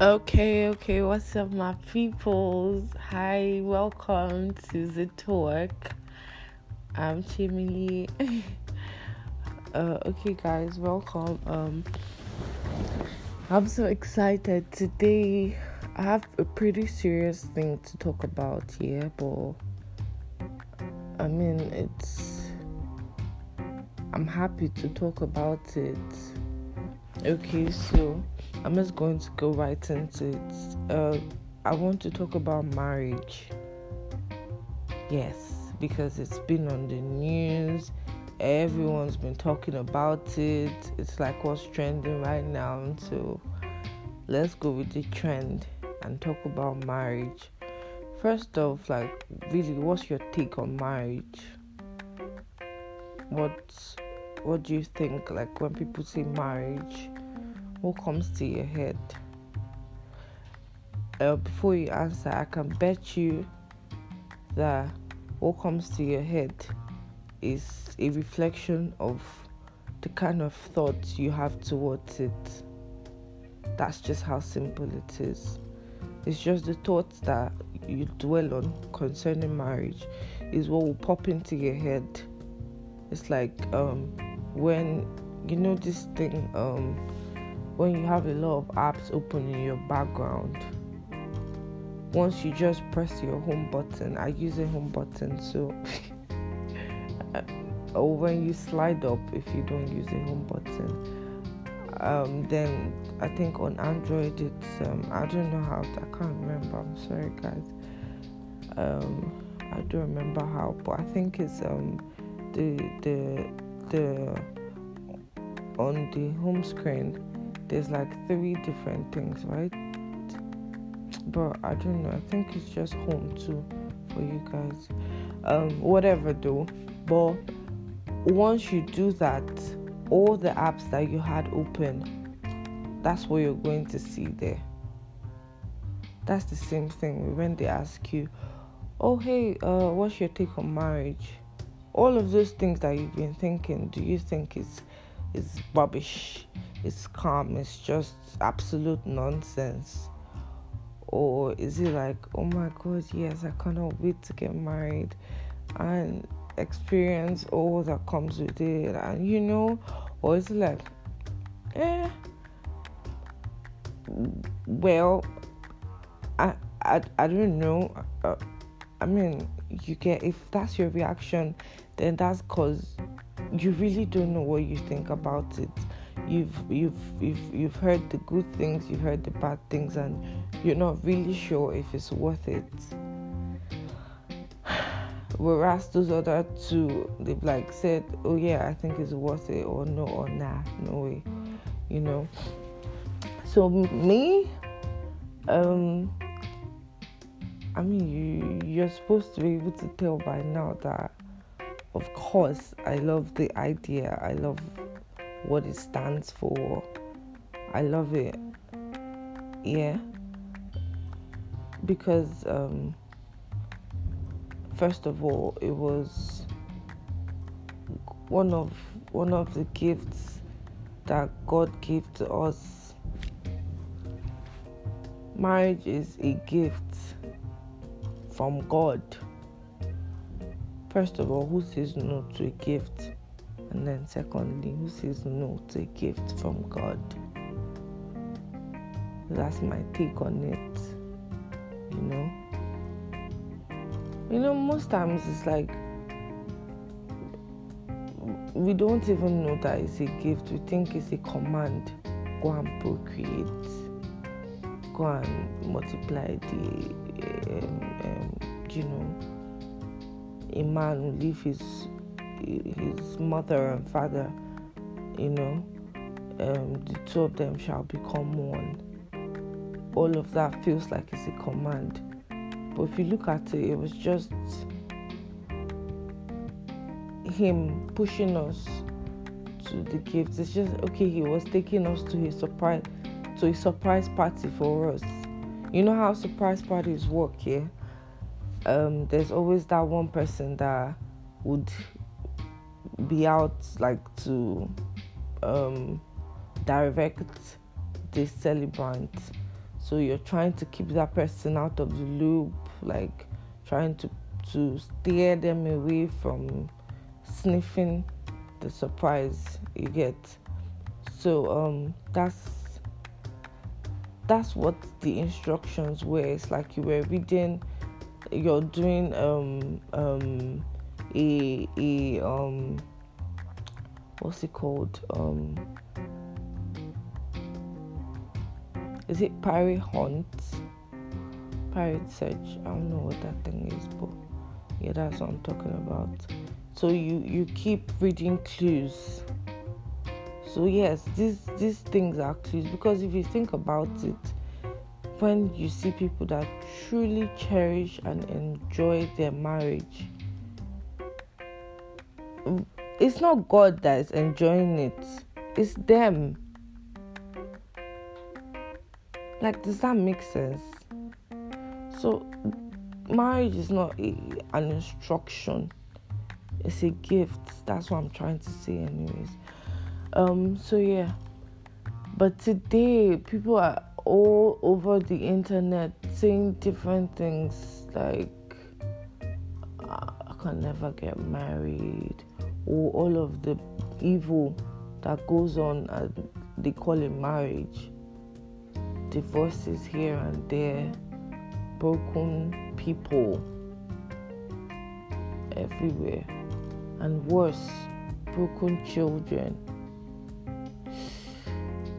Okay, okay, what's up, my peoples? Hi, welcome to the talk. I'm Chimili. uh, okay, guys, welcome. Um, I'm so excited today. I have a pretty serious thing to talk about here, but I mean, it's. I'm happy to talk about it. Okay, so I'm just going to go right into it. Uh, I want to talk about marriage. Yes, because it's been on the news. Everyone's been talking about it. It's like what's trending right now. So let's go with the trend and talk about marriage. First off, like really, what's your take on marriage? What what do you think? Like when people say marriage, what comes to your head? Uh, before you answer, I can bet you that what comes to your head is a reflection of the kind of thoughts you have towards it. That's just how simple it is. It's just the thoughts that you dwell on concerning marriage is what will pop into your head. It's like um, when you know this thing um, when you have a lot of apps open in your background once you just press your home button i use a home button so or when you slide up if you don't use a home button. Um, then i think on android it's um, i don't know how to, i can't remember i'm sorry guys. Um, i don't remember how but i think it's um, the the the on the home screen there's like three different things, right? But I don't know. I think it's just home too for you guys. Um, whatever though. But once you do that, all the apps that you had open, that's what you're going to see there. That's the same thing when they ask you, "Oh hey, uh, what's your take on marriage?" All of those things that you've been thinking, do you think is is rubbish? it's calm, it's just absolute nonsense? Or is it like, oh my god, yes, I cannot wait to get married and experience all that comes with it? And you know, or is it like, eh, well, I, I, I don't know. Uh, I mean, you get if that's your reaction, then that's because you really don't know what you think about it you've you've you've you've heard the good things, you've heard the bad things, and you're not really sure if it's worth it. Whereas those other two, they've like said, "Oh yeah, I think it's worth it," or "No," or "Nah, no way," you know. So me, um, I mean, you you're supposed to be able to tell by now that, of course, I love the idea. I love what it stands for. I love it. Yeah. Because um, first of all, it was one of one of the gifts that God gave to us. Marriage is a gift from God. First of all, who says no to a gift? And then, secondly, who says no to a gift from God? That's my take on it. You know? You know, most times it's like we don't even know that it's a gift. We think it's a command. Go and procreate. Go and multiply the, um, um, you know, a man will leave his his mother and father, you know, um, the two of them shall become one. All of that feels like it's a command. But if you look at it, it was just him pushing us to the gifts. It's just okay, he was taking us to his surprise to a surprise party for us. You know how surprise parties work here? Yeah? Um, there's always that one person that would be out like to um, direct the celebrant So you're trying to keep that person out of the loop, like trying to to steer them away from sniffing the surprise you get. So um that's that's what the instructions were. It's like you were reading you're doing um um a a um what's it called? Um is it pirate hunt? Pirate search? I don't know what that thing is but yeah that's what i'm talking about. So you you keep reading clues. So yes these these things are clues because if you think about it when you see people that truly cherish and enjoy their marriage it's not god that is enjoying it. It's them. Like does that make sense? So marriage is not a, an instruction. It's a gift. That's what i'm trying to say anyways. Um so yeah. But today people are all over the internet saying different things like I can never get married or all of the evil that goes on and they call it marriage. Divorces here and there. Broken people everywhere. And worse broken children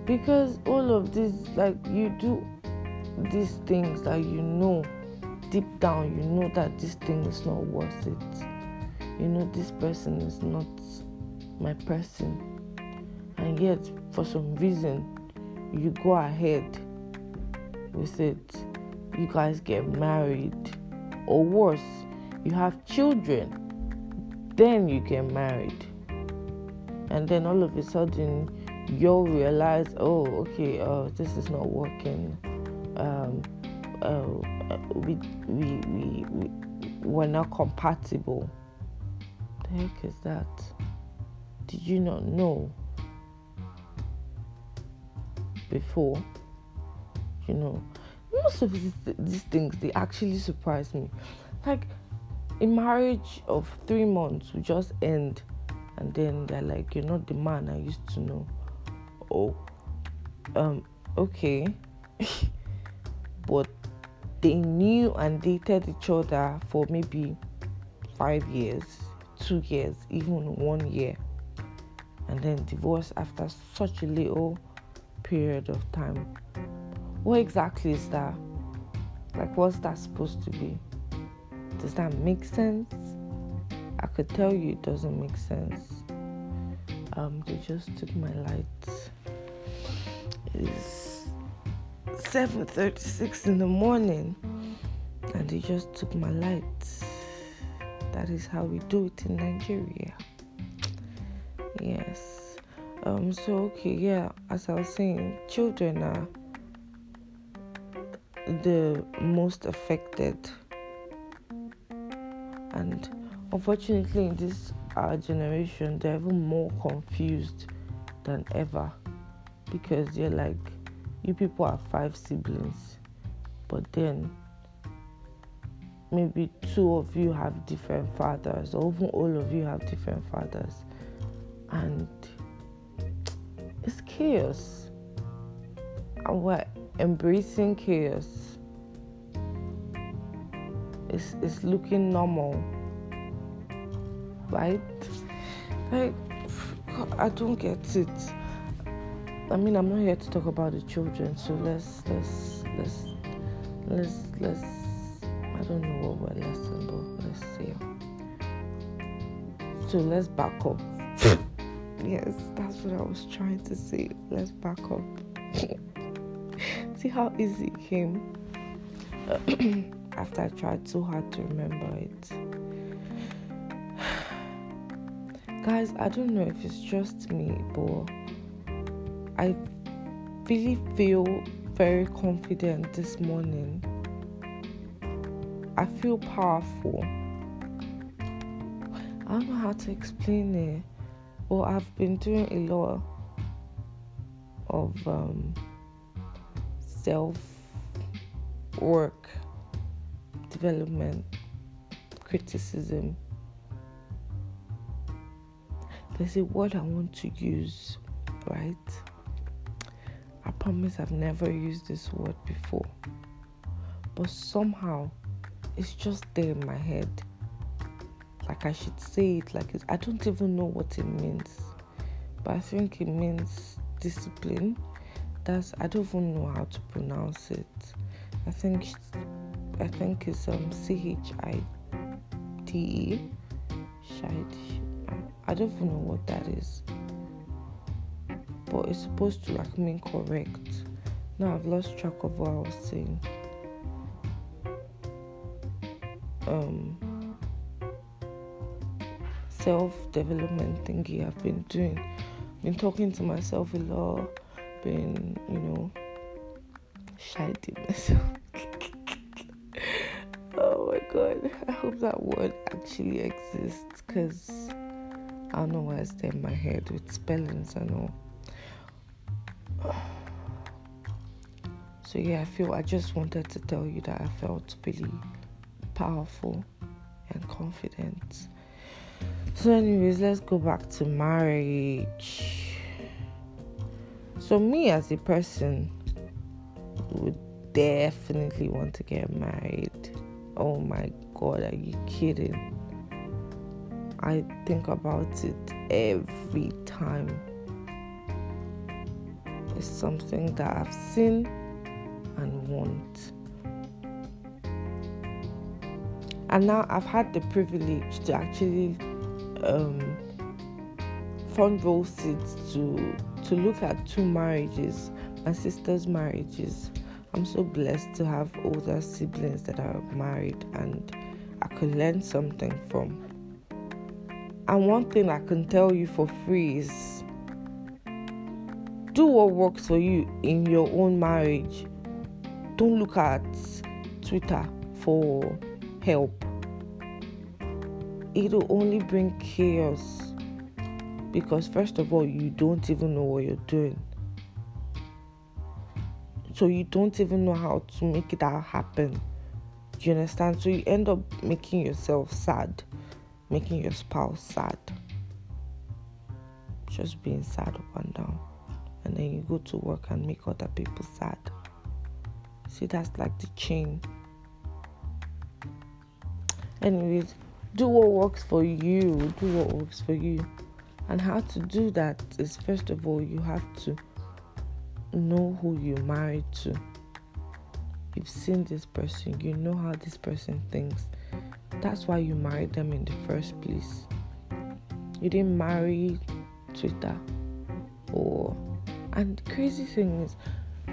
because all of this like you do these things that you know deep down you know that this thing is not worth it. You know this person is not my person. And yet for some reason you go ahead with it. You guys get married. Or worse you have children. Then you get married. And then all of a sudden you'll realize, oh, okay, uh, this is not working. Um, uh, we, we, we, we, we're not compatible. The heck is that? Did you not know before? You know, most of these, these things they actually surprise me. Like a marriage of three months will just end, and then they're like, "You're not the man I used to know." Oh, um, okay. but they knew and dated each other for maybe five years, two years, even one year, and then divorce after such a little period of time. What exactly is that? Like, what's that supposed to be? Does that make sense? I could tell you it doesn't make sense. Um, they just took my lights It's 7:36 in the morning and they just took my lights. That is how we do it in Nigeria. Yes. Um so okay, yeah, as I was saying, children are the most affected and unfortunately in this our generation they're even more confused than ever because they're like, you people are five siblings, but then maybe two of you have different fathers, or even all of you have different fathers, and it's chaos. And we're embracing chaos. It's, it's looking normal, right? Like, I don't get it. I mean, I'm not here to talk about the children, so let's let's let's let's let's. I don't know what we're lesson, but let's see. So let's back up. yes, that's what I was trying to say. Let's back up. see how easy it came after I tried so hard to remember it. Guys, I don't know if it's just me, but I really feel very confident this morning. I feel powerful. I don't know how to explain it, but I've been doing a lot of um, self work, development, criticism. There's a word I want to use, right? I promise I've never used this word before, but somehow it's just there in my head. Like I should say it like. I don't even know what it means, but I think it means discipline. That's I don't even know how to pronounce it. I think I think it's um C H I T E. I don't even know what that is. But it's supposed to like mean correct. Now I've lost track of what I was saying. Um self development thingy I've been doing. Been talking to myself a lot, been, you know, shitting myself. oh my god. I hope that word actually exists because I don't know why it's there in my head with spellings and all. So yeah, I feel I just wanted to tell you that I felt really powerful and confident. So anyways, let's go back to marriage. So me as a person would definitely want to get married. Oh my god, are you kidding? I think about it every time. It's something that I've seen and want. And now I've had the privilege to actually um, row seats to to look at two marriages, my sister's marriages. I'm so blessed to have older siblings that are married and I could learn something from. And one thing I can tell you for free is do what works for you in your own marriage. Don't look at Twitter for help. It'll only bring chaos because, first of all, you don't even know what you're doing. So, you don't even know how to make it happen. Do you understand? So, you end up making yourself sad, making your spouse sad, just being sad up and down. And then you go to work and make other people sad. See, that's like the chain. Anyways, do what works for you. Do what works for you. And how to do that is first of all, you have to know who you're married to. You've seen this person, you know how this person thinks. That's why you married them in the first place. You didn't marry Twitter or and crazy thing is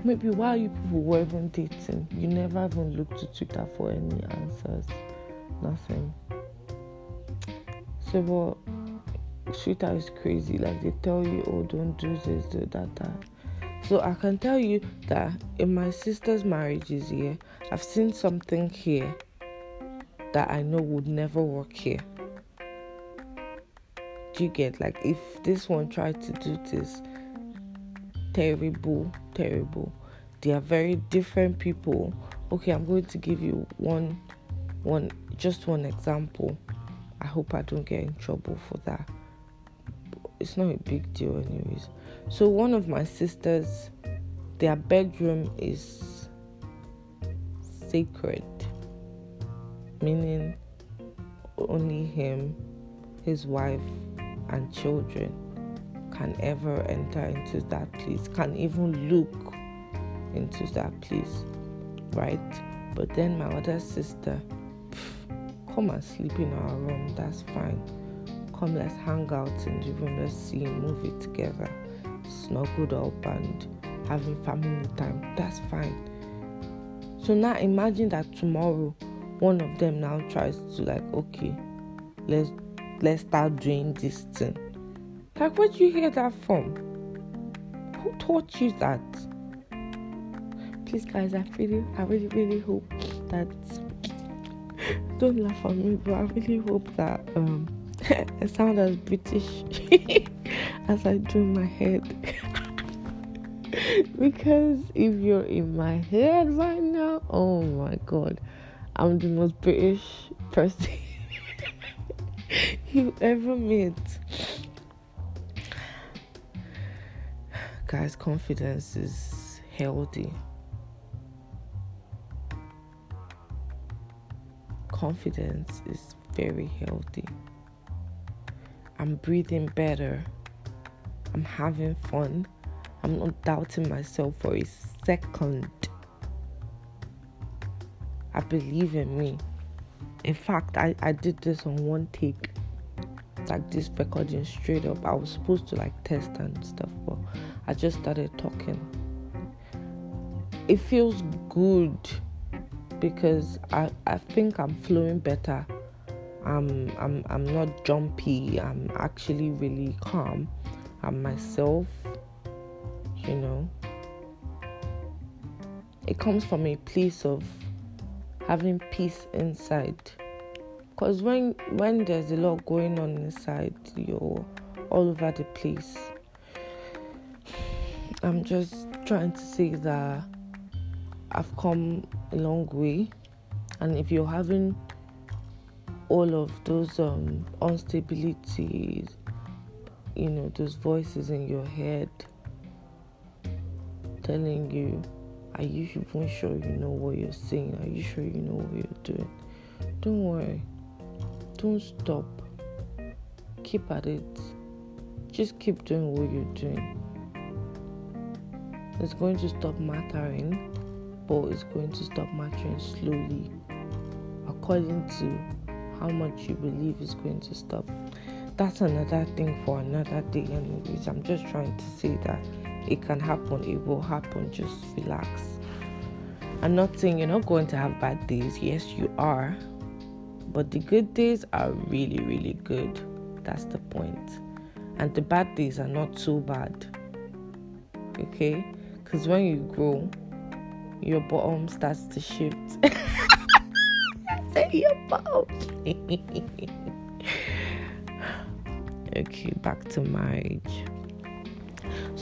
maybe while you people were even dating, you never even looked to Twitter for any answers. Nothing. So what Twitter is crazy. Like they tell you, oh, don't do this, do that, that. So I can tell you that in my sister's marriages here, I've seen something here that I know would never work here. Do you get like if this one tried to do this, terrible, terrible. They are very different people. Okay, I'm going to give you one one just one example. I hope I don't get in trouble for that. It's not a big deal anyways. So one of my sisters their bedroom is sacred meaning only him, his wife and children can ever enter into that place, can even look into that place, right? But then my other sister, pff, come and sleep in our room, that's fine. Come, let's hang out in the room, let's see a movie together, snuggled up and having family time, that's fine. So now imagine that tomorrow one of them now tries to like, okay, let's let's start doing this thing like, where'd you hear that from? Who taught you that? Please, guys, I really, I really, really hope that. Don't laugh at me, but I really hope that um, I sound as British as I do in my head. because if you're in my head right now, oh my god, I'm the most British person you ever met. Guys, confidence is healthy. Confidence is very healthy. I'm breathing better. I'm having fun. I'm not doubting myself for a second. I believe in me. In fact, I, I did this on one take. Like this recording straight up. I was supposed to like test and stuff, but I just started talking. It feels good because I, I think I'm flowing better. I'm I'm I'm not jumpy. I'm actually really calm. I'm myself, you know. It comes from a place of having peace inside. Because when when there's a lot going on inside you're all over the place. I'm just trying to say that i've come a long way. And if you're having all of those um, instabilities you know those voices in your head telling you are you even sure you know what you're saying? Are you sure you know what you're doing? Don't worry. Don't stop. Keep at it. Just keep doing what you're doing. It's going to stop mattering, but it's going to stop mattering slowly according to how much you believe is going to stop. That's another thing for another day, anyways. I'm just trying to say that it can happen, it will happen. Just relax. I'm not saying you're not going to have bad days. Yes, you are. But the good days are really, really good. That's the point. And the bad days are not so bad. Okay? Because when you grow, your bottom starts to shift. Say your bottom. okay, back to marriage.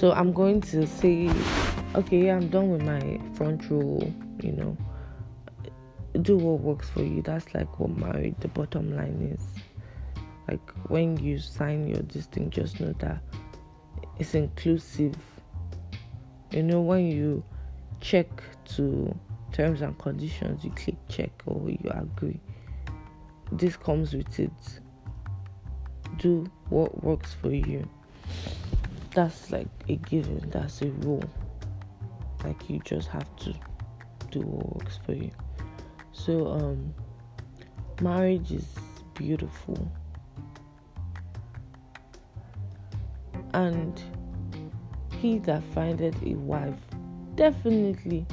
So I'm going to say, okay, I'm done with my front row, you know. Do what works for you. That's like what marriage, the bottom line is. Like when you sign your this thing, just know that it's inclusive. You know, when you check to terms and conditions, you click check or you agree. This comes with it. Do what works for you that's like a given, that's a rule. Like you just have to do what works for you. So um marriage is beautiful. And he that findeth a wife definitely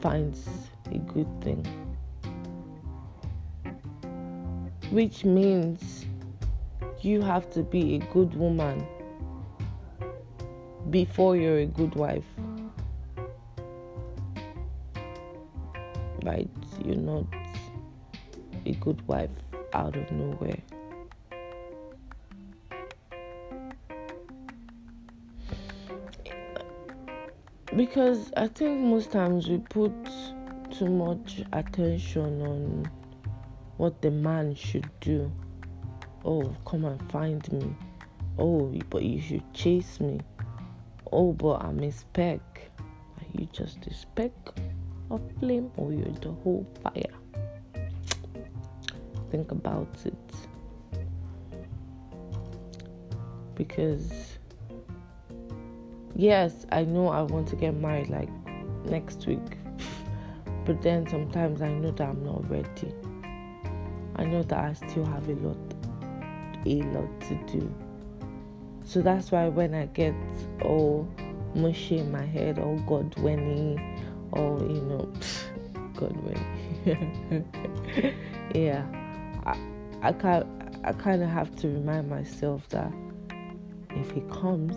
finds a good thing. Which means you have to be a good woman before you're a good wife. Right? You're not a good wife out of nowhere. Because I think most times we put too much attention on what the man should do. Oh, come and find me. Oh, but you should chase me. Oh, but I'm a speck. Are you just a speck of flame or you're the whole fire? Think about it. Because, yes, I know I want to get married like next week. But then sometimes I know that I'm not ready. I know that I still have a lot, a lot to do so that's why when I get all mushy in my head, oh God, when or you know, God, when yeah, I, I I kind of have to remind myself that if he comes,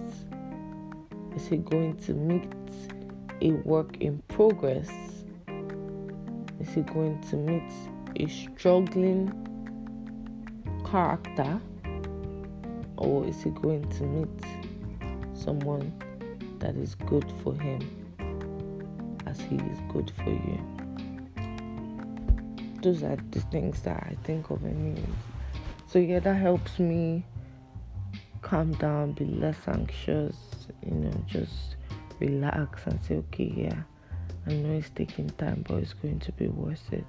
is he going to meet a work in progress? Is he going to meet a struggling character? Or is he going to meet someone that is good for him as he is good for you. Those are the things that I think of anyways. So yeah, that helps me calm down, be less anxious, you know, just relax and say, okay, yeah, I know it's taking time, but it's going to be worth it.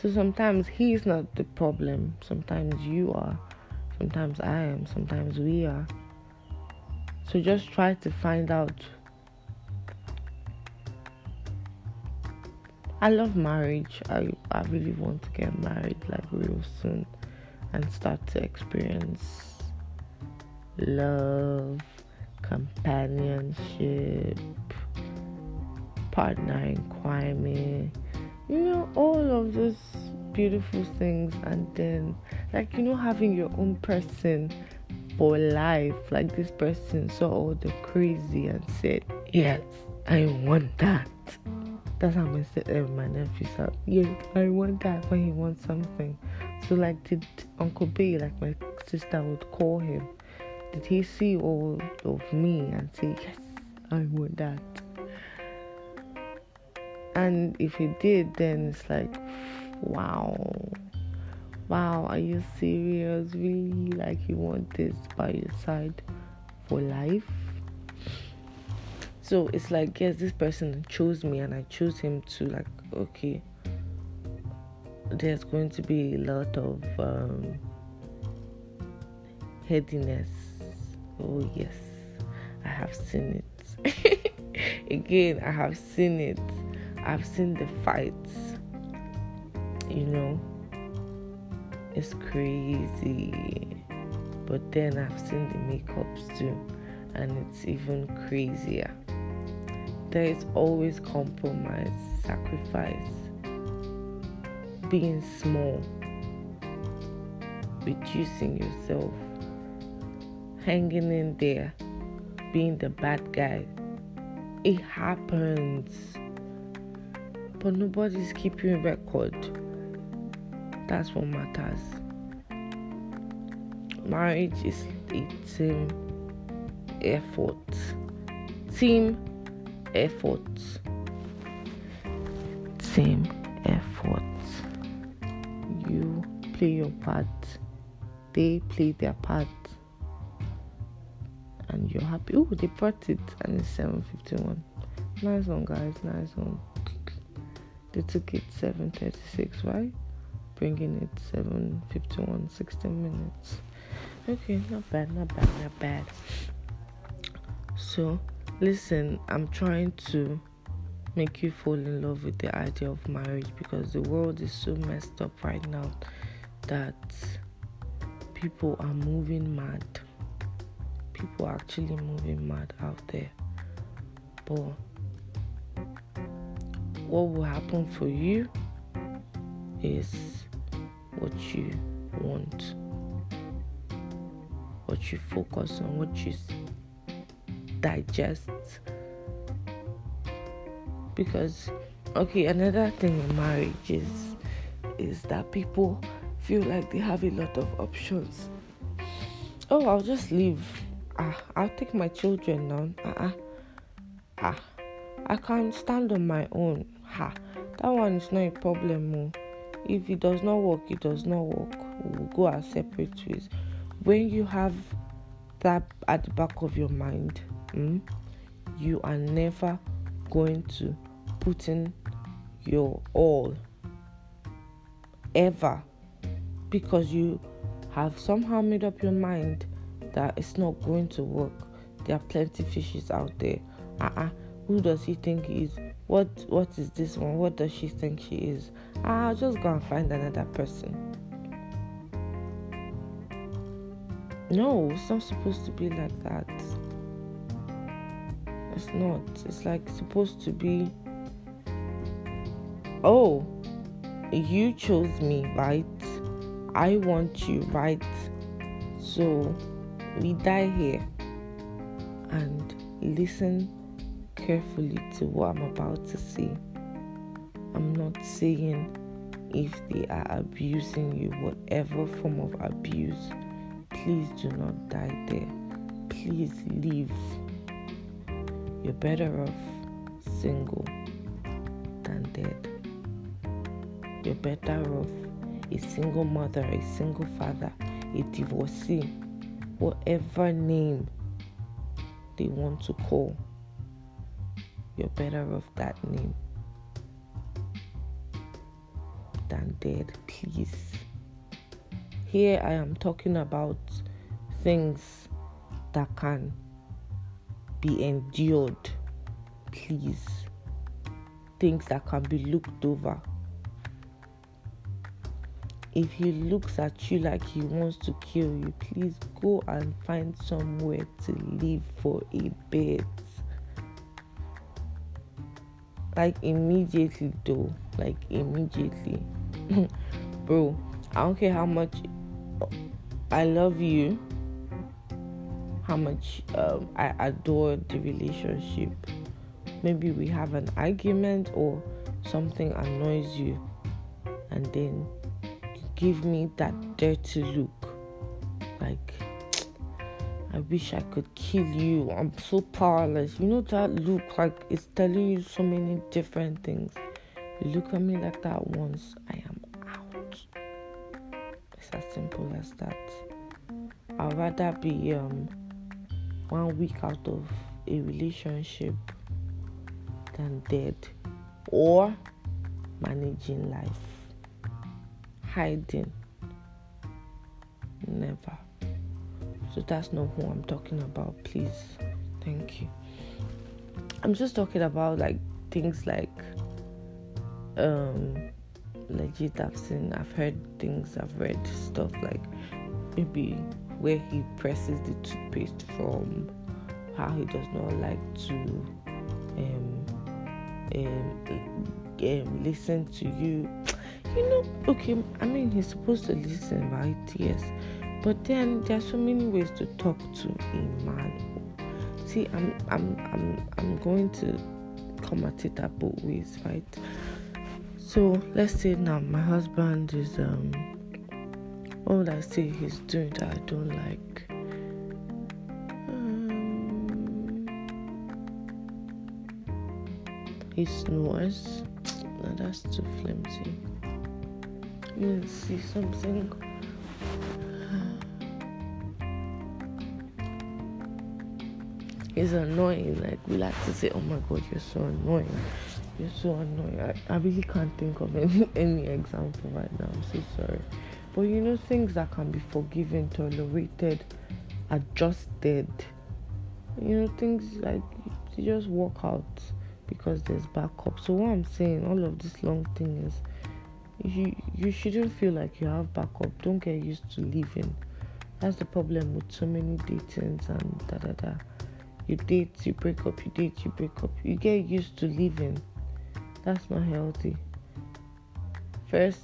So sometimes he's not the problem, sometimes you are, sometimes I am, sometimes we are. So just try to find out. I love marriage. I, I really want to get married like real soon and start to experience love, companionship, partner inquiry, eh? you know, all of those beautiful things, and then, like, you know, having your own person for life, like this person saw all the crazy and said, Yes, I want that. That's how said uh, my nephew said, Yeah, I want that when he wants something. So, like, did Uncle B, like my sister would call him, did he see all of me and say, Yes, I want that? And if he did, then it's like, Wow, wow, are you serious? Really? Like, you want this by your side for life? So it's like, yes, this person chose me and I chose him to, like, okay, there's going to be a lot of um, headiness Oh, yes, I have seen it. Again, I have seen it. I've seen the fights. You know, it's crazy. But then I've seen the makeups too, and it's even crazier. There is always compromise, sacrifice, being small, reducing yourself hanging in there, being the bad guy. It happens. But nobody's keeping record. That's what matters. Marriage is a team effort. Team effort. Team effort. You play your part. They play their part and you're happy. Oh, they brought it and it's 751. Nice one, guys. Nice one. They took it 736, right? Bringing it 751, 16 minutes. Okay, not bad, not bad, not bad. So, listen, I'm trying to make you fall in love with the idea of marriage because the world is so messed up right now that people are moving mad people are actually moving mad out there. But what will happen for you is what you want, what you focus on, what you digest. Because, okay, another thing in marriage is is that people feel like they have a lot of options. Oh, I'll just leave ah, I'll take my children now. Ah, ah, I can't stand on my own. Ha, that one is not a problem. Oh. If it does not work, it does not work. We'll go our separate ways. When you have that at the back of your mind, mm, you are never going to put in your all ever because you have somehow made up your mind that it's not going to work. There are plenty fishes out there. Uh-uh. Who does he think he is? What what is this one? What does she think she is? Ah, I'll just go and find another person. No, it's not supposed to be like that. It's not. It's like supposed to be Oh, you chose me, right? I want you, right? So we die here and listen carefully to what I'm about to say. I'm not saying if they are abusing you, whatever form of abuse, please do not die there. Please leave. You're better off single than dead. You're better off a single mother, a single father, a divorcee, whatever name they want to call. You're better off that name than dead, please. Here I am talking about things that can be endured, please. Things that can be looked over. If he looks at you like he wants to kill you, please go and find somewhere to live for a bit. Like immediately, though. Like immediately. Bro, I don't care how much I love you, how much um, I adore the relationship. Maybe we have an argument or something annoys you, and then you give me that dirty look. Like, I wish I could kill you. I'm so powerless. You know that look, like it's telling you so many different things. You look at me like that once, I am. As simple as that. I'd rather be um, one week out of a relationship than dead or managing life hiding. Never. So that's not who I'm talking about, please. Thank you. I'm just talking about like things like um legit I've seen I've heard things, I've read stuff like maybe where he presses the toothpaste from, how he does not like to um, um, um listen to you you know, okay, I mean, he's supposed to listen, right? Yes. But then there are so many ways to talk to a man. See, I'm, I'm, I'm, I'm going to come at it both ways, right? So let's say now my husband is, um, what would I say he's doing that I don't like? Um, he snores. No, that's too flimsy you see something it's annoying like we like to say oh my god you're so annoying you're so annoying i, I really can't think of any, any example right now i'm so sorry but you know things that can be forgiven tolerated adjusted you know things like you just work out because there's backup so what i'm saying all of this long thing is you you shouldn't feel like you have backup. Don't get used to living. That's the problem with so many datings and da da da. You date, you break up, you date, you break up. You get used to leaving. That's not healthy. First,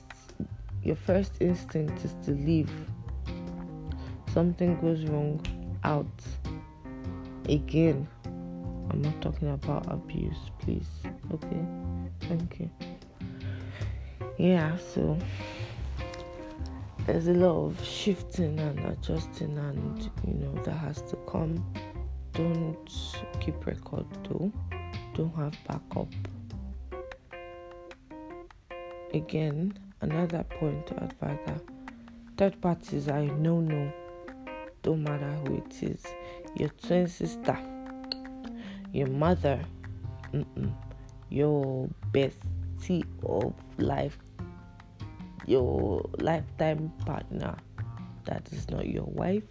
your first instinct is to leave. Something goes wrong, out. Again, I'm not talking about abuse, please. Okay? Thank you yeah, so there's a lot of shifting and adjusting, and you know, that has to come. Don't keep record though, don't have backup. Again, another point to advise third parties are no no, don't matter who it is, your twin sister, your mother, your bestie of life your lifetime partner that is not your wife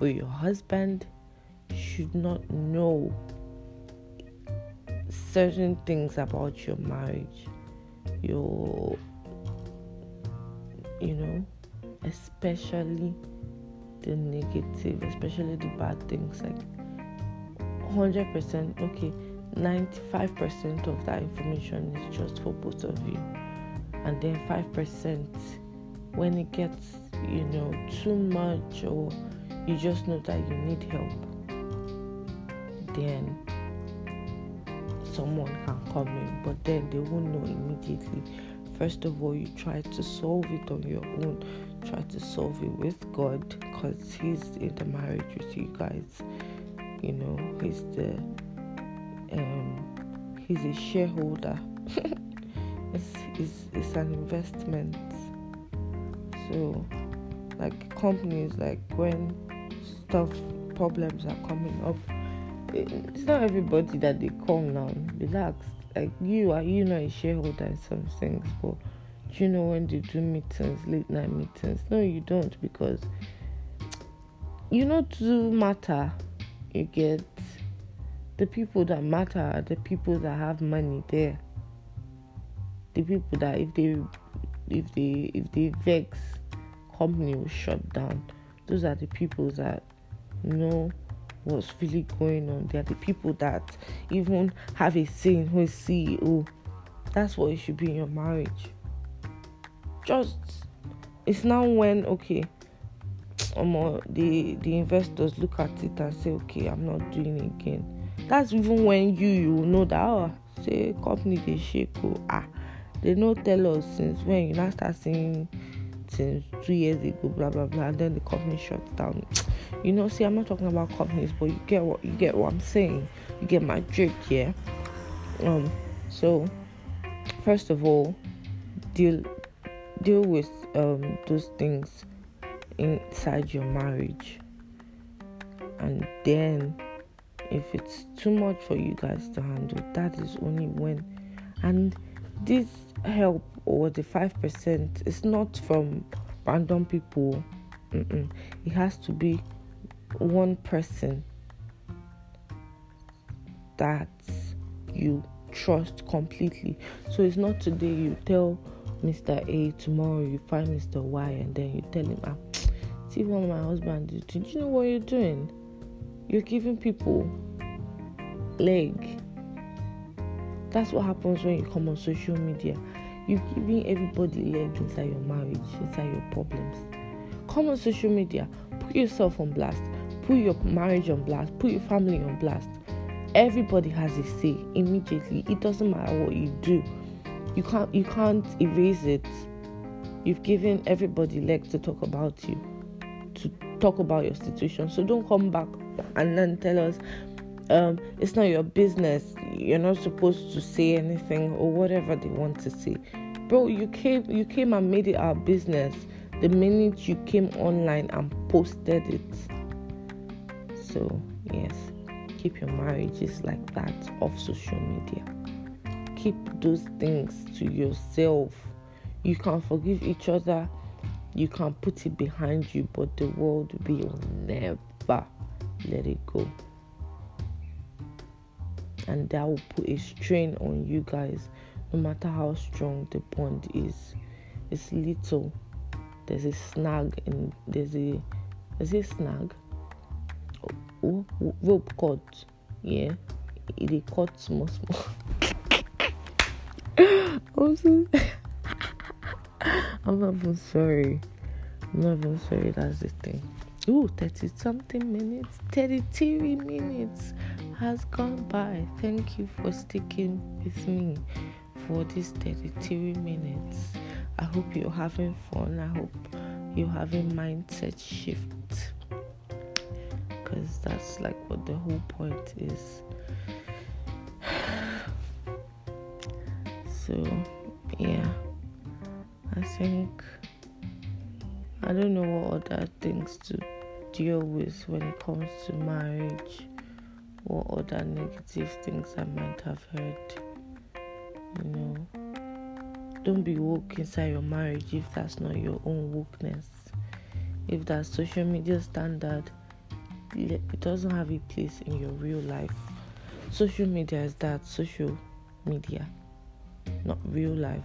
or your husband should not know certain things about your marriage your you know especially the negative especially the bad things like 100% okay 95% of that information is just for both of you. And then 5% when it gets you know too much or you just know that you need help then someone can come in but then they won't know immediately first of all you try to solve it on your own try to solve it with god because he's in the marriage with you guys you know he's the um, he's a shareholder. it's, it's, it's an investment. So, like companies, like when stuff problems are coming up, it's not everybody that they call now. Relax. Like you are you know a shareholder in some things, but you know when they do meetings, late night meetings? No, you don't because you know to matter. You get the people that matter are the people that have money there. The people that if they if they if they vex, company will shut down. Those are the people that you know what's really going on. They are the people that even have a say in who is CEO. That's what it should be in your marriage. Just it's now when okay, um, the the investors look at it and say, okay, I'm not doing it again. That's even when you you know that oh, say company they shake oh ah, they don't tell us since when you now start seeing since two years ago, blah blah blah, and then the company shuts down. You know, see, I'm not talking about companies, but you get what you get what I'm saying. You get my drift, yeah. Um, so first of all, deal deal with um those things inside your marriage, and then if it's too much for you guys to handle, that is only when, and this help or the 5% is not from random people. Mm-mm. It has to be one person that you trust completely. So it's not today you tell Mr. A, tomorrow you find Mr. Y, and then you tell him, ah, see what my husband did. Did you know what you're doing? You're giving people leg that's what happens when you come on social media. You're giving everybody leg inside your marriage, inside your problems. Come on social media, put yourself on blast, put your marriage on blast, put your family on blast. Everybody has a say immediately. It doesn't matter what you do. You can't you can't erase it. You've given everybody leg to talk about you, to talk about your situation. So don't come back and then tell us um, it's not your business. You're not supposed to say anything or whatever they want to say. Bro, you came you came and made it our business the minute you came online and posted it. So yes, keep your marriages like that off social media. Keep those things to yourself. You can forgive each other, you can put it behind you, but the world will never let it go and that will put a strain on you guys no matter how strong the bond is. It's little. There's a snag and there's a there's a snag. Oh, oh, rope cut. Yeah. It cut small small. I'm, so, I'm not even sorry. I'm not even sorry that's the thing. Ooh, 30 something minutes 33 minutes has gone by. Thank you for sticking with me for these 33 minutes. I hope you're having fun. I hope you're having mindset shift because that's like what the whole point is. So, yeah, I think I don't know what other things to deal with when it comes to marriage or other negative things I might have heard. You know, don't be woke inside your marriage if that's not your own wokeness. If that social media standard, it doesn't have a place in your real life. Social media is that social media, not real life.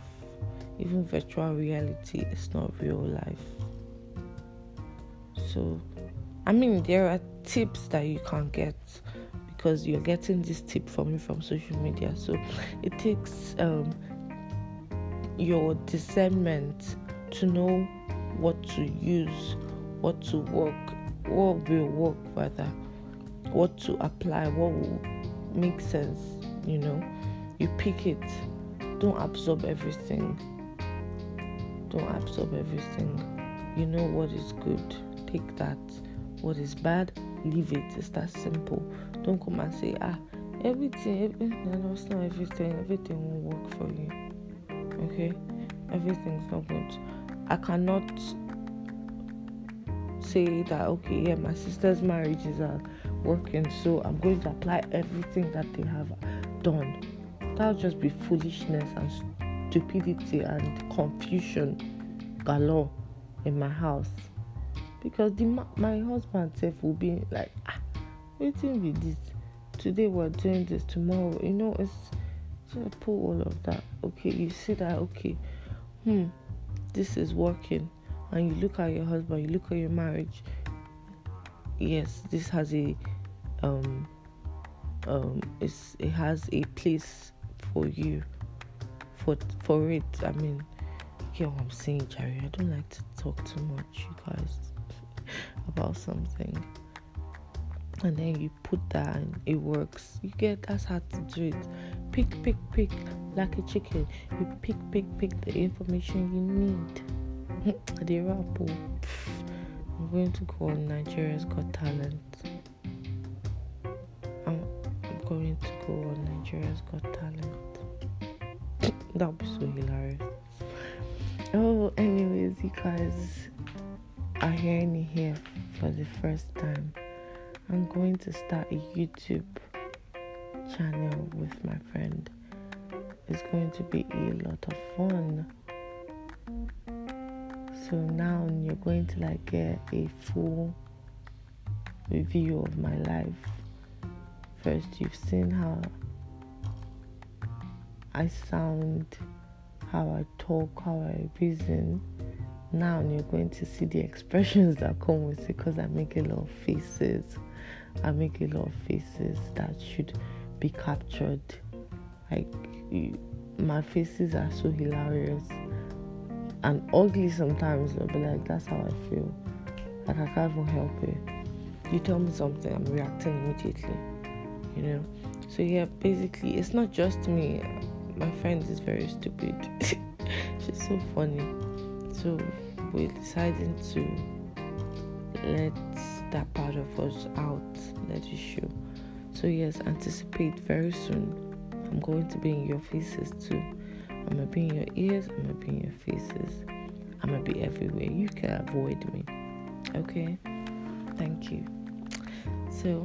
Even virtual reality is not real life. So, I mean, there are tips that you can get because you're getting this tip from me from social media. So it takes um, your discernment to know what to use, what to work, what will work rather, what to apply, what will make sense. You know, you pick it. Don't absorb everything. Don't absorb everything. You know what is good. Take that. What is bad, leave it. It's that simple. Don't come and say, ah, everything, no, it's not everything. Everything will work for you. Okay, everything's not good. I cannot say that okay, yeah, my sister's marriages are working, so I'm going to apply everything that they have done. That'll just be foolishness and stupidity and confusion galore in my house because the my husband self will be like ah waiting with this. Today we're doing this tomorrow. You know it's just pull all of that. Okay you see that? Okay. Hmm. This is working. And you look at your husband you look at your marriage. Yes this has a um um it's it has a place for you. For for it. I mean you get what i'm saying jerry? I don't like to talk too much you guys about something and then you put that and it works. You get that's how to do it. Pick pick pick like a chicken. You pick pick pick the information you need. The rap oh. i'm going to go on nigeria's got talent. I'm, going to go on nigeria's got talent. That would be so hilarious. Oh anyways you guys are hearing me here for the first time, I'm going to start a YouTube channel with my friend. It's going to be a lot of fun. So now you're going to like get a full review of my life. First, you've seen how I sound, how I talk, how I reason now you're going to see the expressions that come with it because I make a lot of faces. I make a lot of faces that should be captured. Like my faces are so hilarious and ugly sometimes, but like that's how I feel. Like I can't even help it. You tell me something, I'm reacting immediately. You know. So yeah, basically, it's not just me. My friend is very stupid. She's so funny. So we're deciding to let that part of us out, let it show. So, yes, anticipate very soon. I'm going to be in your faces too. I'm gonna be in your ears, I'm gonna be in your faces. I'm gonna be everywhere. You can avoid me. Okay? Thank you. So,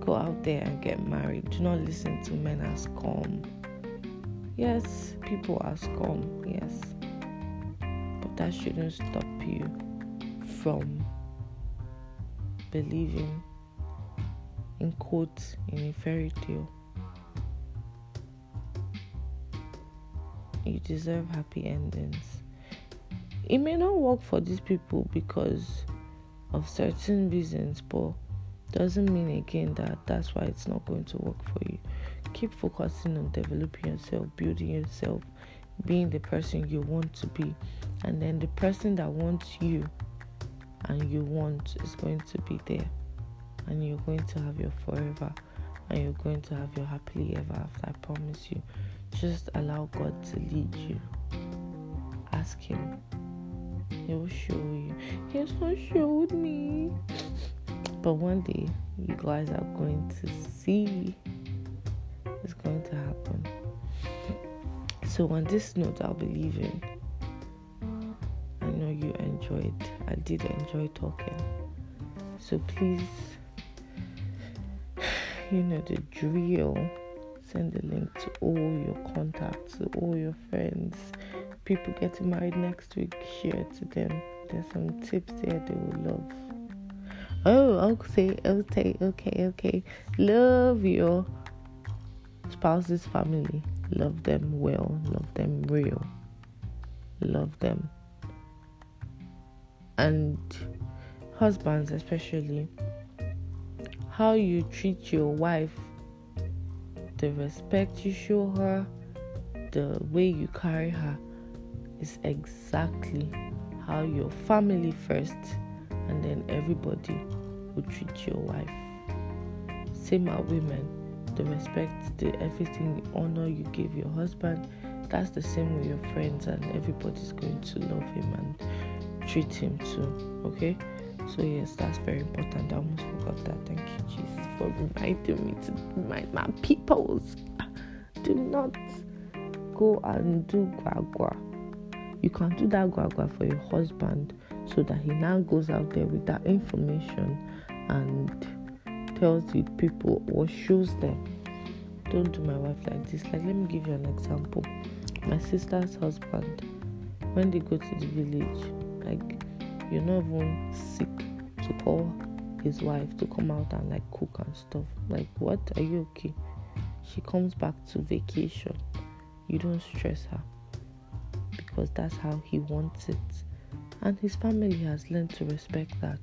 go out there and get married. Do not listen to men as calm. Yes, people are calm. Yes that shouldn't stop you from believing in quotes in a fairy tale. You deserve happy endings. It may not work for these people because of certain reasons, but doesn't mean again that that's why it's not going to work for you. Keep focusing on developing yourself, building yourself, being the person you want to be. And then the person that wants you and you want is going to be there. And you're going to have your forever. And you're going to have your happily ever after i promise you. Just allow god to lead you. Ask him. He will show you. He has not showed me. But one day you guys are going to see. It's going to happen so on this note i'll be leaving I know you enjoyed. I did enjoy talking. So please, you know the drill. Send the link to all your contacts, to all your friends. People getting married next week, share to them. There's some tips there they will love. Oh, okay, okay, okay, okay. Love your spouse's family. Love them well. Love them real. Love them and husbands especially how you treat your wife the respect you show her the way you carry her is exactly how your family first and then everybody will treat your wife same are women the respect the everything the honor you give your husband that's the same with your friends and everybody's going to love him and treat him too. Okay? So yes, that's very important. I almost forgot that. Thank you, Jesus, for reminding me to remind my peoples. Do not go and do guagua. You can do that guagua for your husband so that he now goes out there with that information and tells the people or shows them. Don't do my wife like this. Like, let me give you an example. My sister's husband, when they go to the village, like, you're not even sick to call his wife to come out and like cook and stuff. Like, what? Are you okay? She comes back to vacation. You don't stress her because that's how he wants it. And his family has learned to respect that.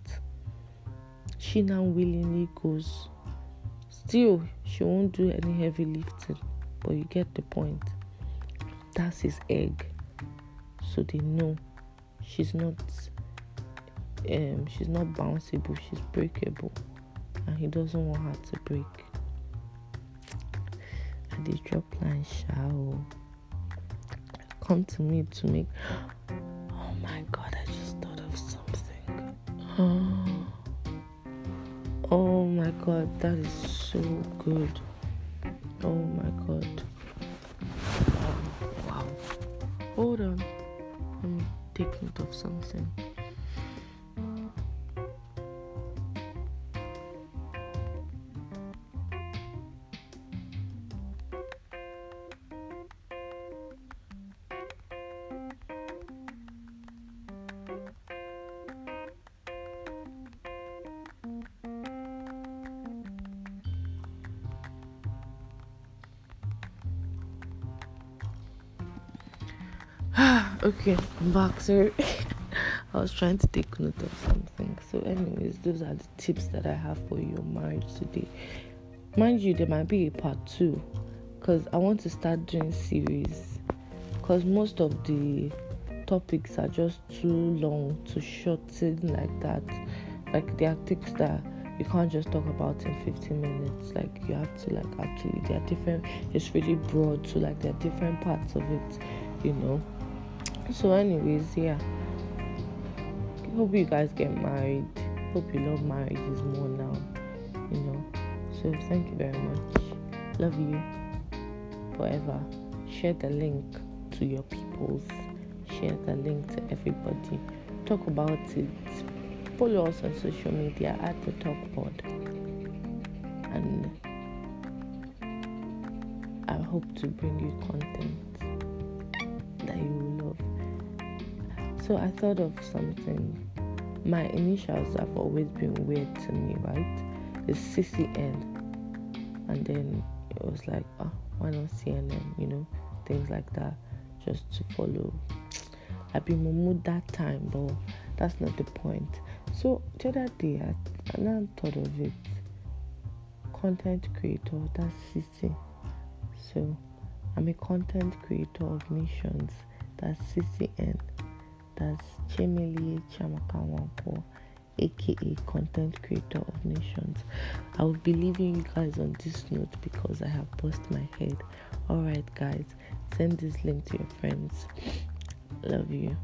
She now willingly goes. Still, she won't do any heavy lifting, but you get the point. That's his egg. So they know she's not um she's not bounceable, she's breakable. And he doesn't want her to break. And they drop line shower. Come to me to make oh my god, I just thought of something. My god, that is so good. Oh my god. Wow. Hold on. Me take note of something. Sorry. I was trying to take note of something. So, anyways, those are the tips that I have for your marriage today. Mind you, there might be a part two because I want to start doing series because most of the topics are just too long to shorten like that. Like there are things that you can't just talk about in 15 minutes. Like you have to like actually they are different. It's really broad, so like there are different parts of it, you know. So, anyways, yeah. Hope you guys get married. Hope you love marriages more now. You know. So, thank you very much. Love you forever. Share the link to your peoples. Share the link to everybody. Talk about it. Follow us on social media at the Talk Pod. And I hope to bring you content So I thought of something. My initials have always been weird to me, right? It's CCN. And then it was like, oh, why not CNN? You know, things like that, just to follow. I've been mood that time, but that's not the point. So the other day, I, I now thought of it. Content creator, that's CC. So I'm a content creator of nations, that's CCN. That's Chemili Chamaka aka Content Creator of Nations. I will be leaving you guys on this note because I have bust my head. Alright, guys, send this link to your friends. Love you.